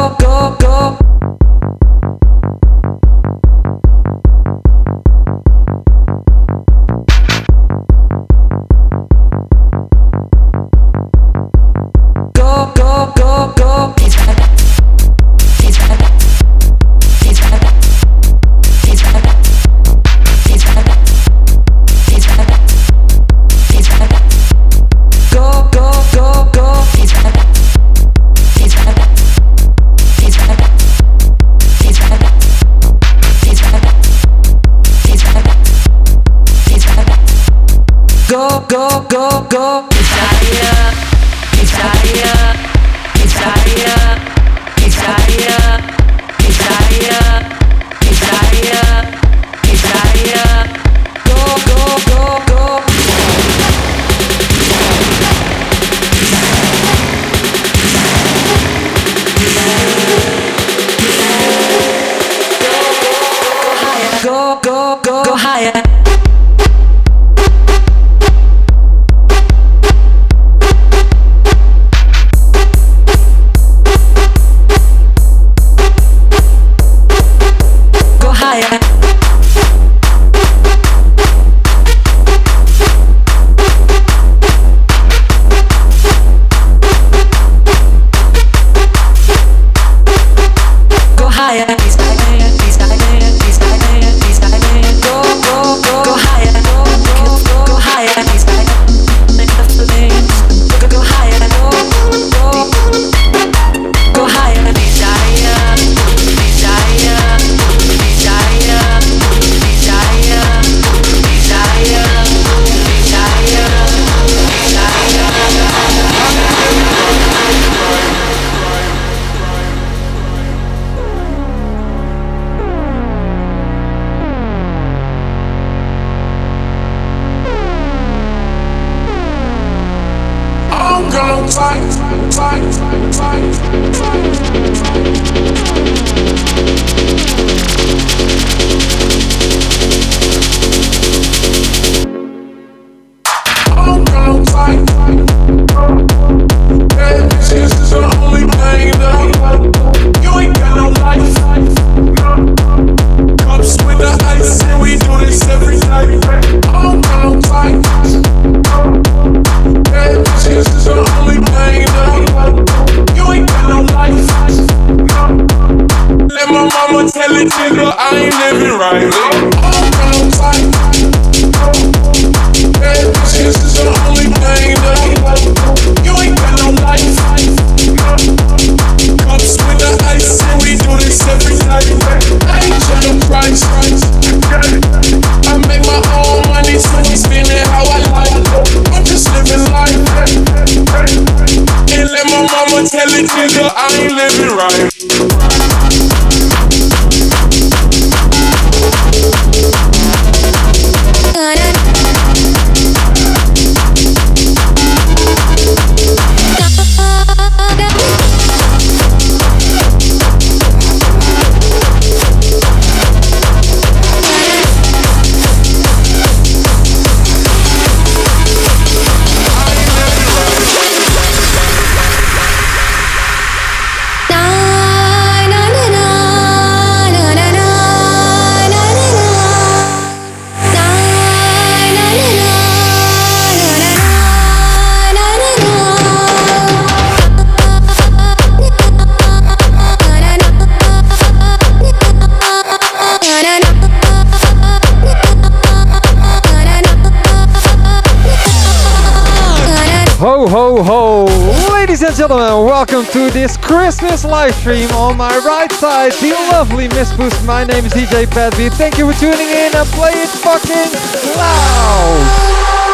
go, go, go. Gentlemen, welcome to this Christmas live stream. On my right side, the lovely Miss Boost. My name is DJ Pat Thank you for tuning in and play it fucking loud.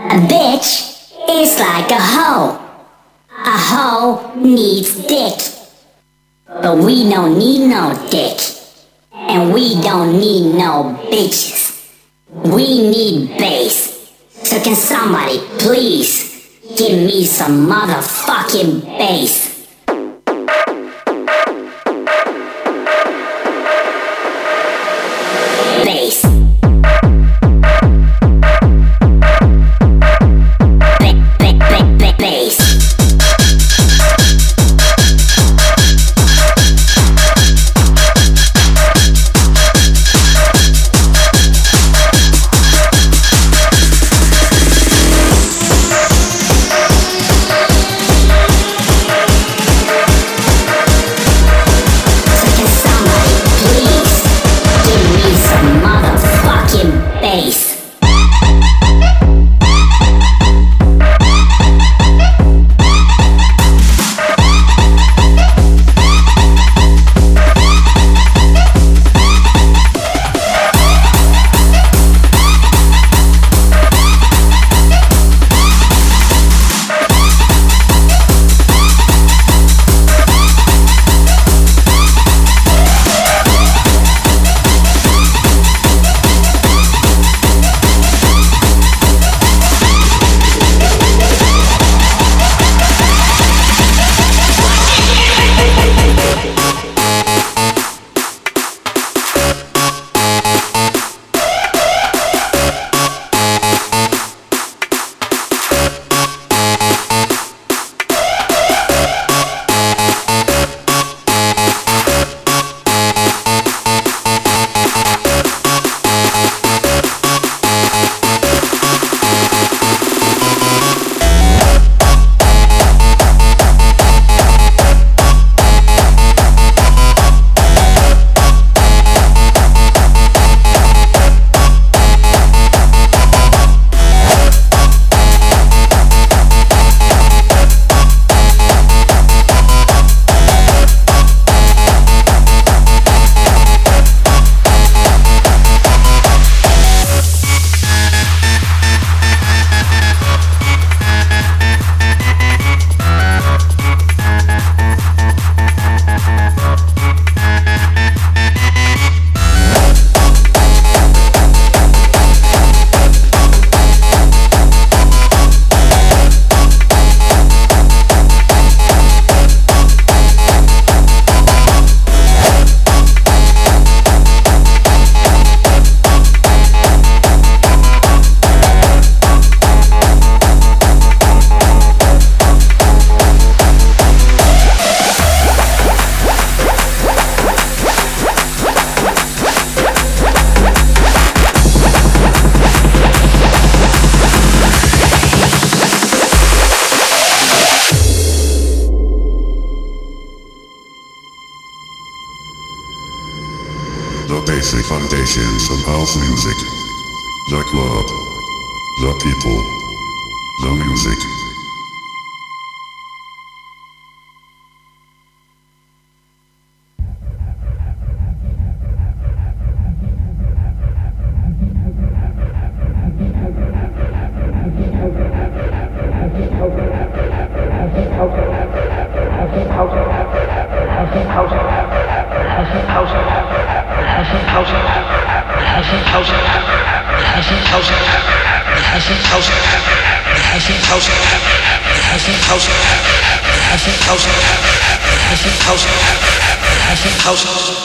A bitch is like a hoe. A hoe needs dick. But we don't need no dick. And we don't need no bitches. We need bass. So can somebody please give me some motherfucking bass? house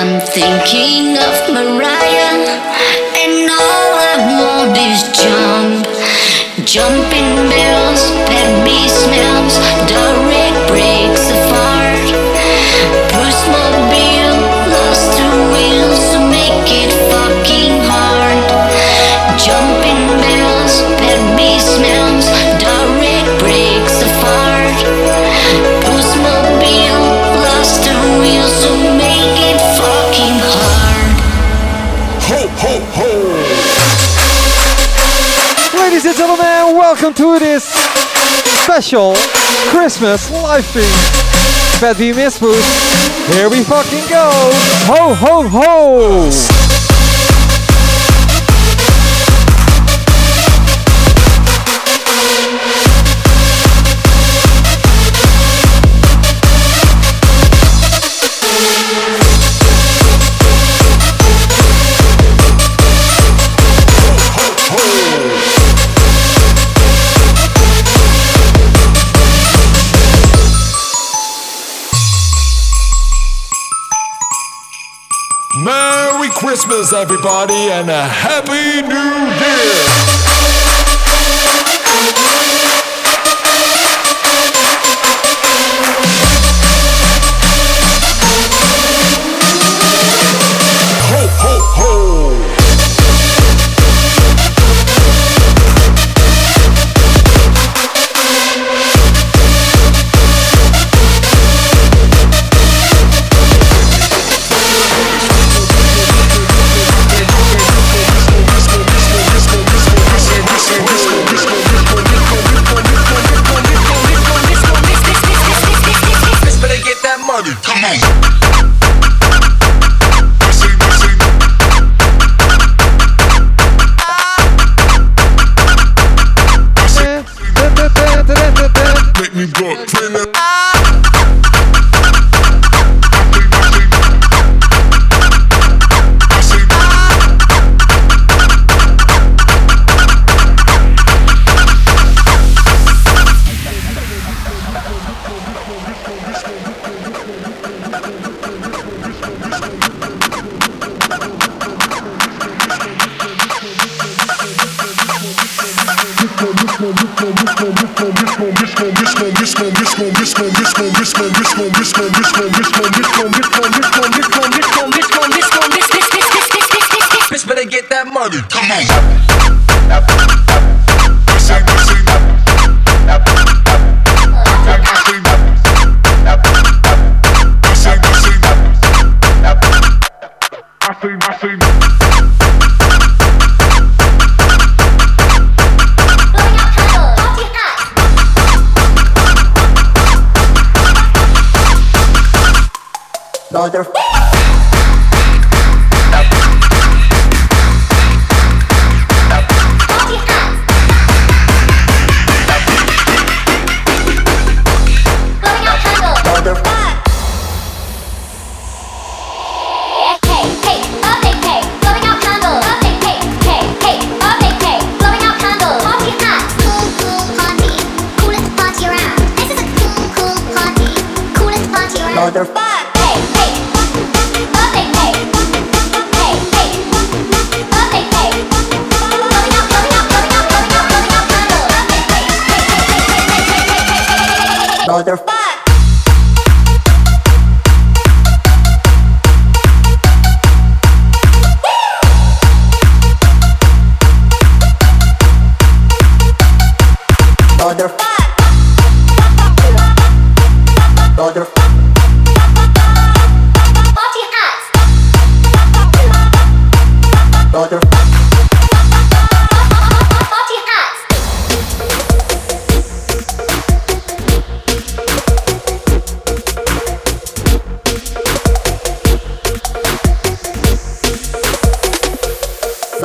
I'm thinking of Mariah, and all I want is jump. Jumping bills, pebby smells, direct breaks apart. Push mobile, lost the wheels to make it. Ladies and gentlemen, welcome to this special Christmas live stream. Fat V Miss Boost, here we fucking go! Ho ho ho! everybody, and a happy new year! motherfucker.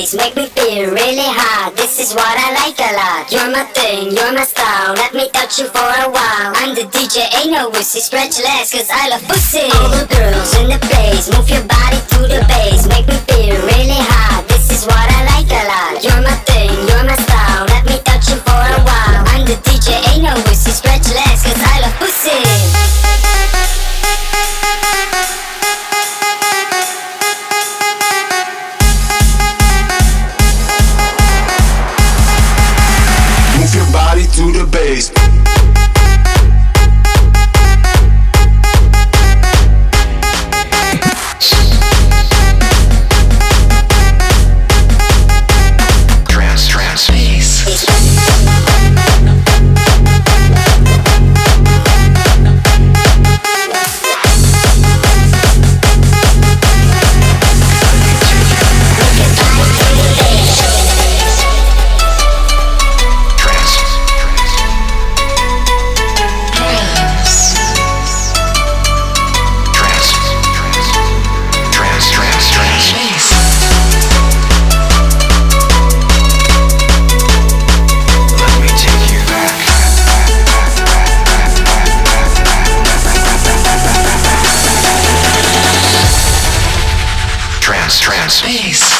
face, make me feel really hot. This is what I like a lot. You're my thing, you're my style. Let me touch you for a while. I'm the DJ, ain't no wussy. Stretch less, cause I love pussy. All the girls in the place, move your body to the bass. Make me feel really hot. This is what I like a lot. You're my thing, you're my style. Let me touch you for a while. I'm the DJ, ain't no wussy. Stretch less, cause I love pussy. Space.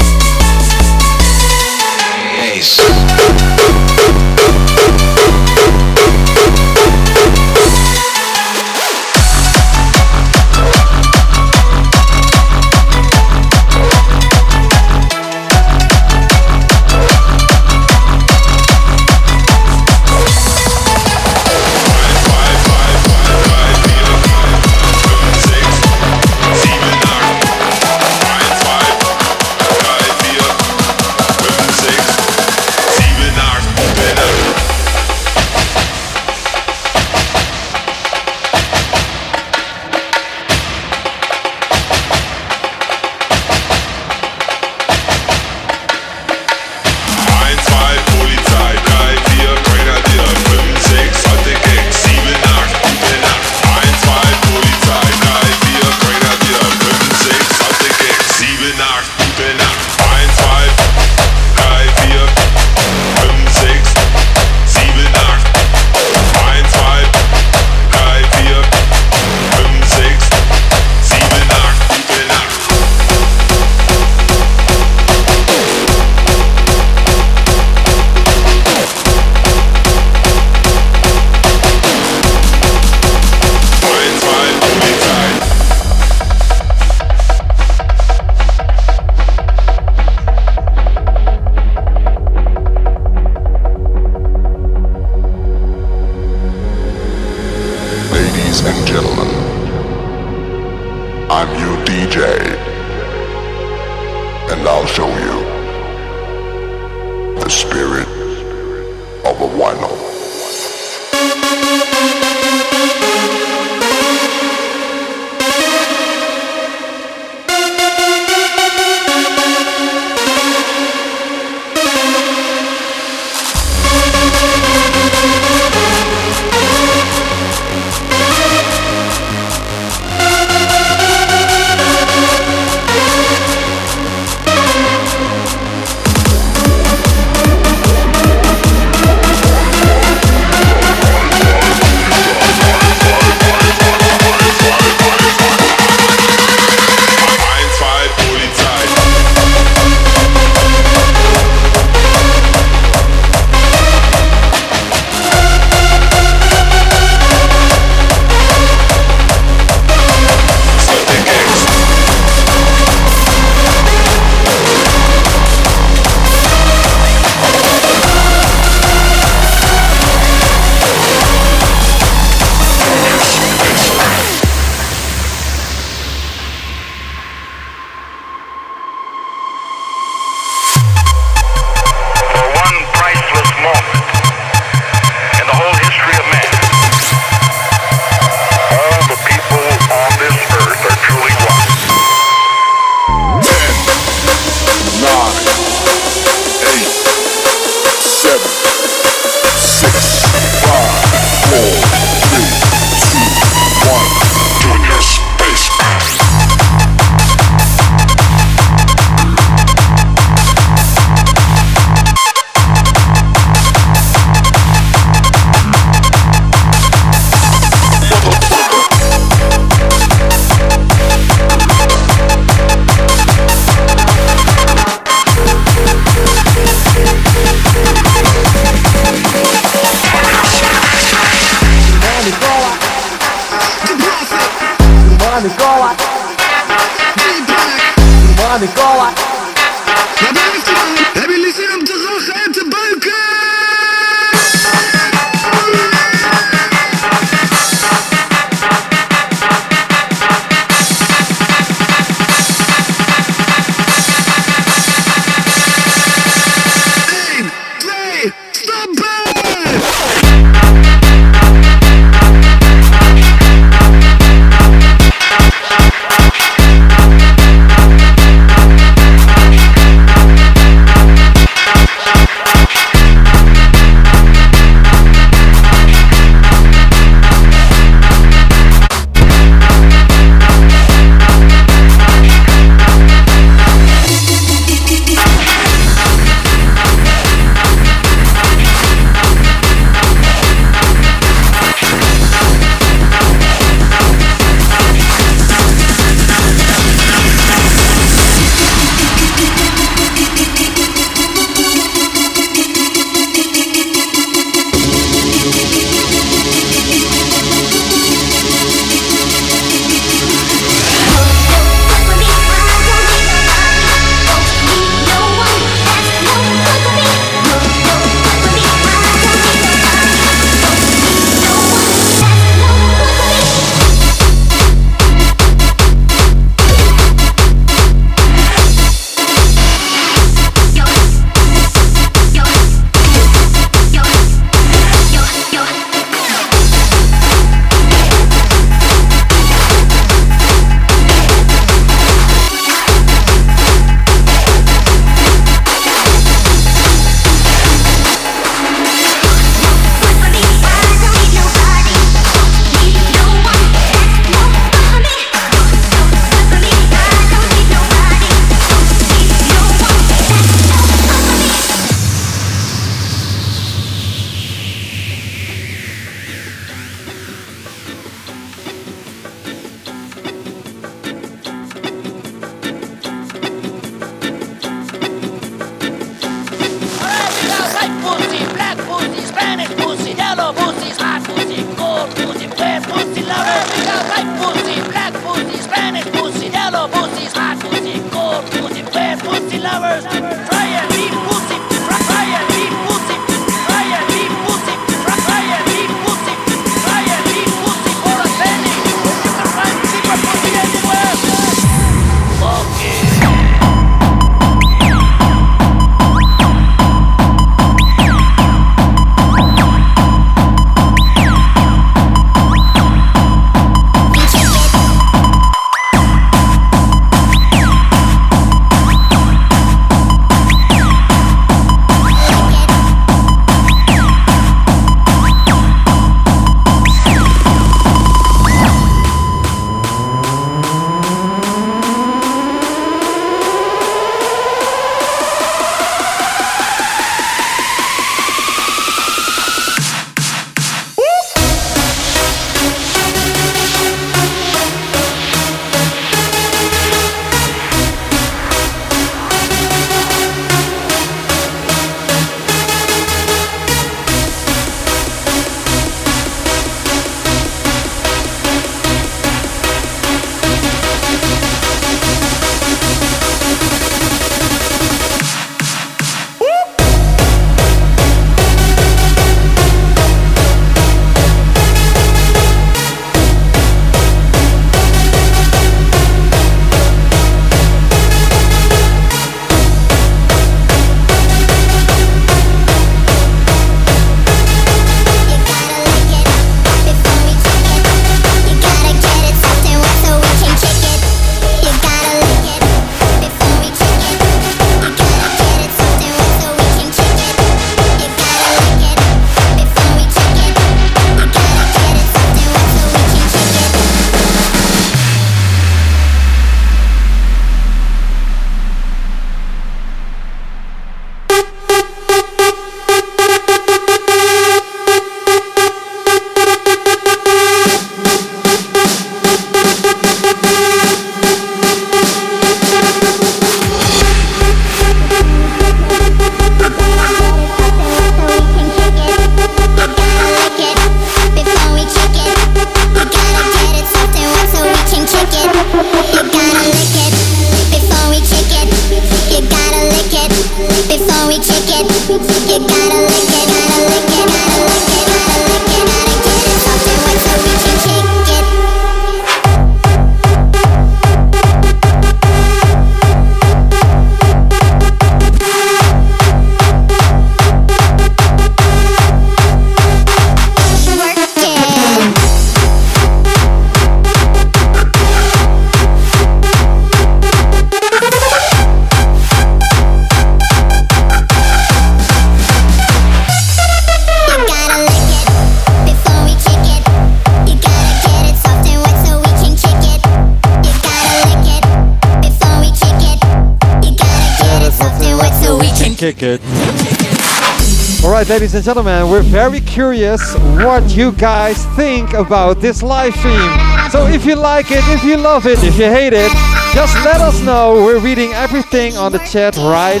Alright, ladies and gentlemen, we're very curious what you guys think about this live stream. So if you like it, if you love it, if you hate it, just let us know. We're reading everything on the chat right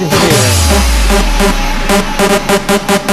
here.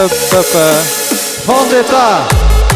hop, hop. Vendetta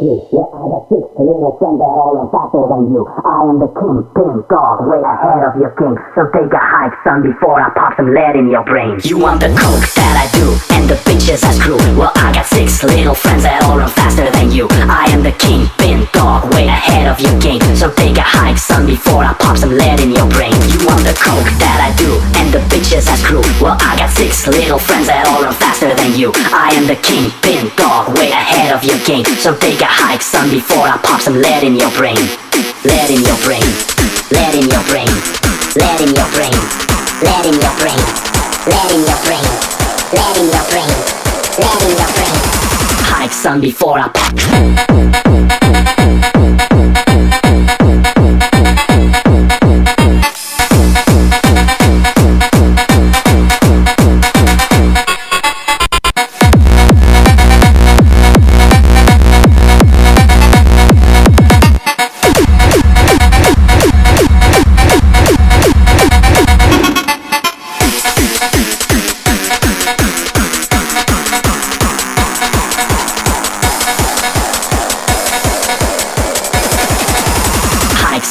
You you're out of shape. A little underhanded, faster than you. I am the king, dog, way ahead of your king. So take a hike, son before I pop some lead in your brains. You want the coke that I do, the bitches I screw. Well, I got six little friends that all run faster than you. I am the kingpin dog, way ahead of your game. So take a hike, son, before I pop some lead in your brain. You want the coke that I do, and the bitches I screw. Well, I got six little friends that all run faster than you. I am the kingpin dog, way ahead of your game. So take a hike, son, before I pop some lead in your brain. Lead in your brain, lead in your brain, lead in your brain, lead in your brain. Let in your brain, let in your brain, let in your brain. Hike some before I pop.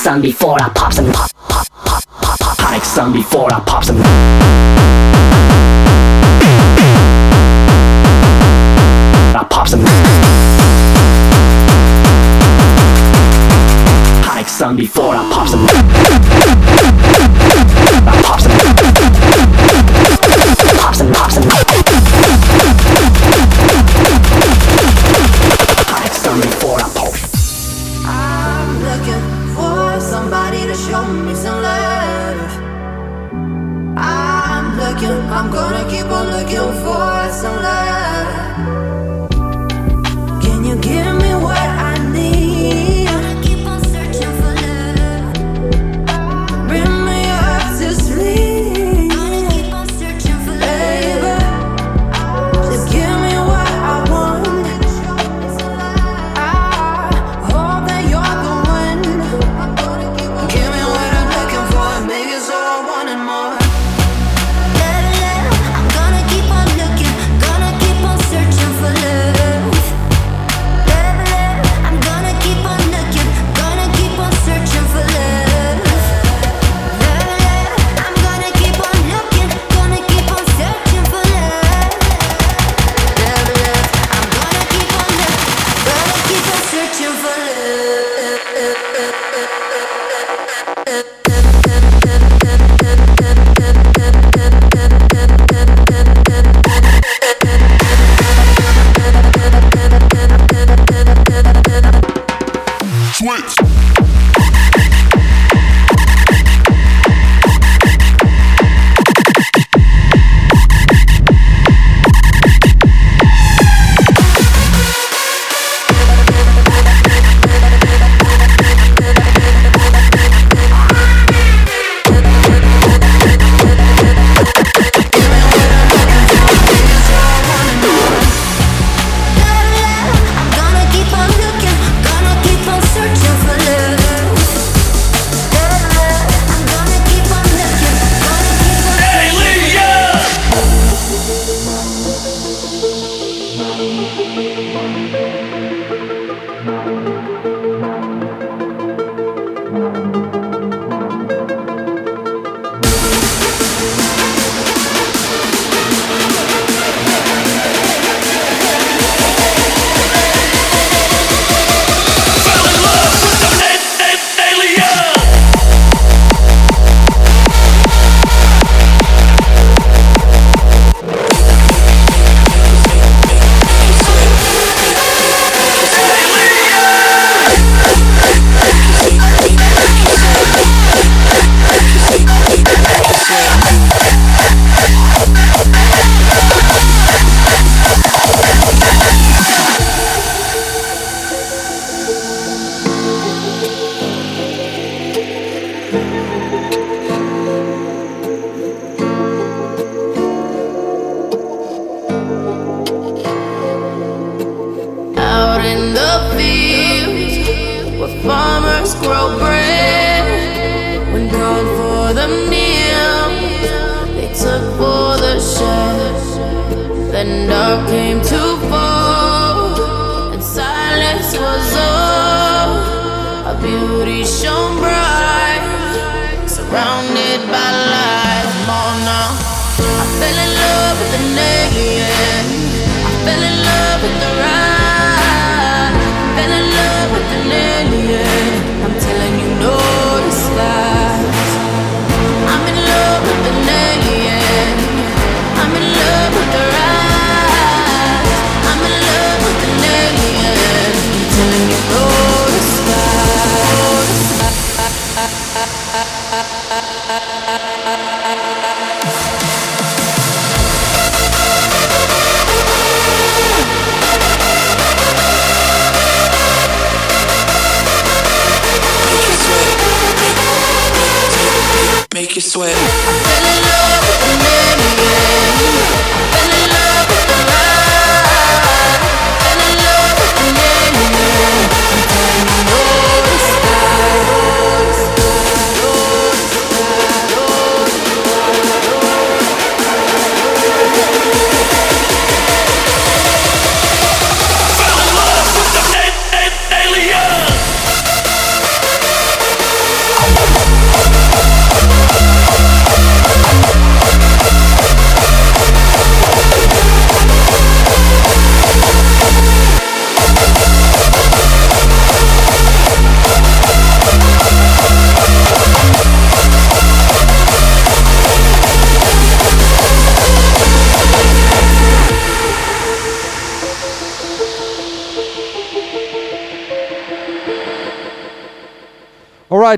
some before I pop some pop pop pop pop pop some before I pop some. I pop some. Some before I pop some.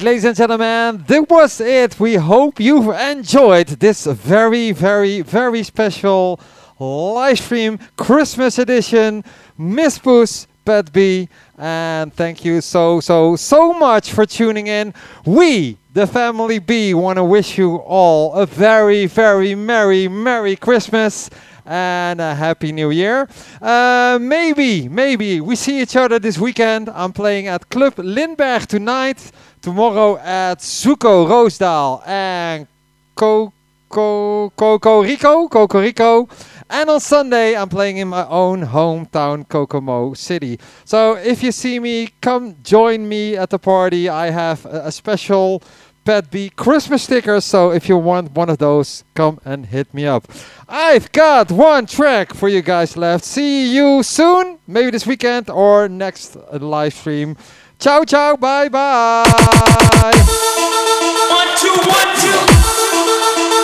Right, ladies and gentlemen, that was it. We hope you've enjoyed this very, very, very special live stream Christmas edition. Miss Boost, Pat B, and thank you so, so, so much for tuning in. We, the Family B, want to wish you all a very, very merry, merry Christmas and a happy new year. Uh, maybe, maybe we see each other this weekend. I'm playing at Club Lindbergh tonight. Tomorrow at Zuko Roosdaal and Coco Coco Rico, Coco Rico. And on Sunday, I'm playing in my own hometown, Kokomo City. So if you see me, come join me at the party. I have a, special Pet B Christmas stickers. So if you want one of those, come and hit me up. I've got one track for you guys left. See you soon, maybe this weekend or next live stream. Ciao, ciao, bye, bye. One, two, one, two.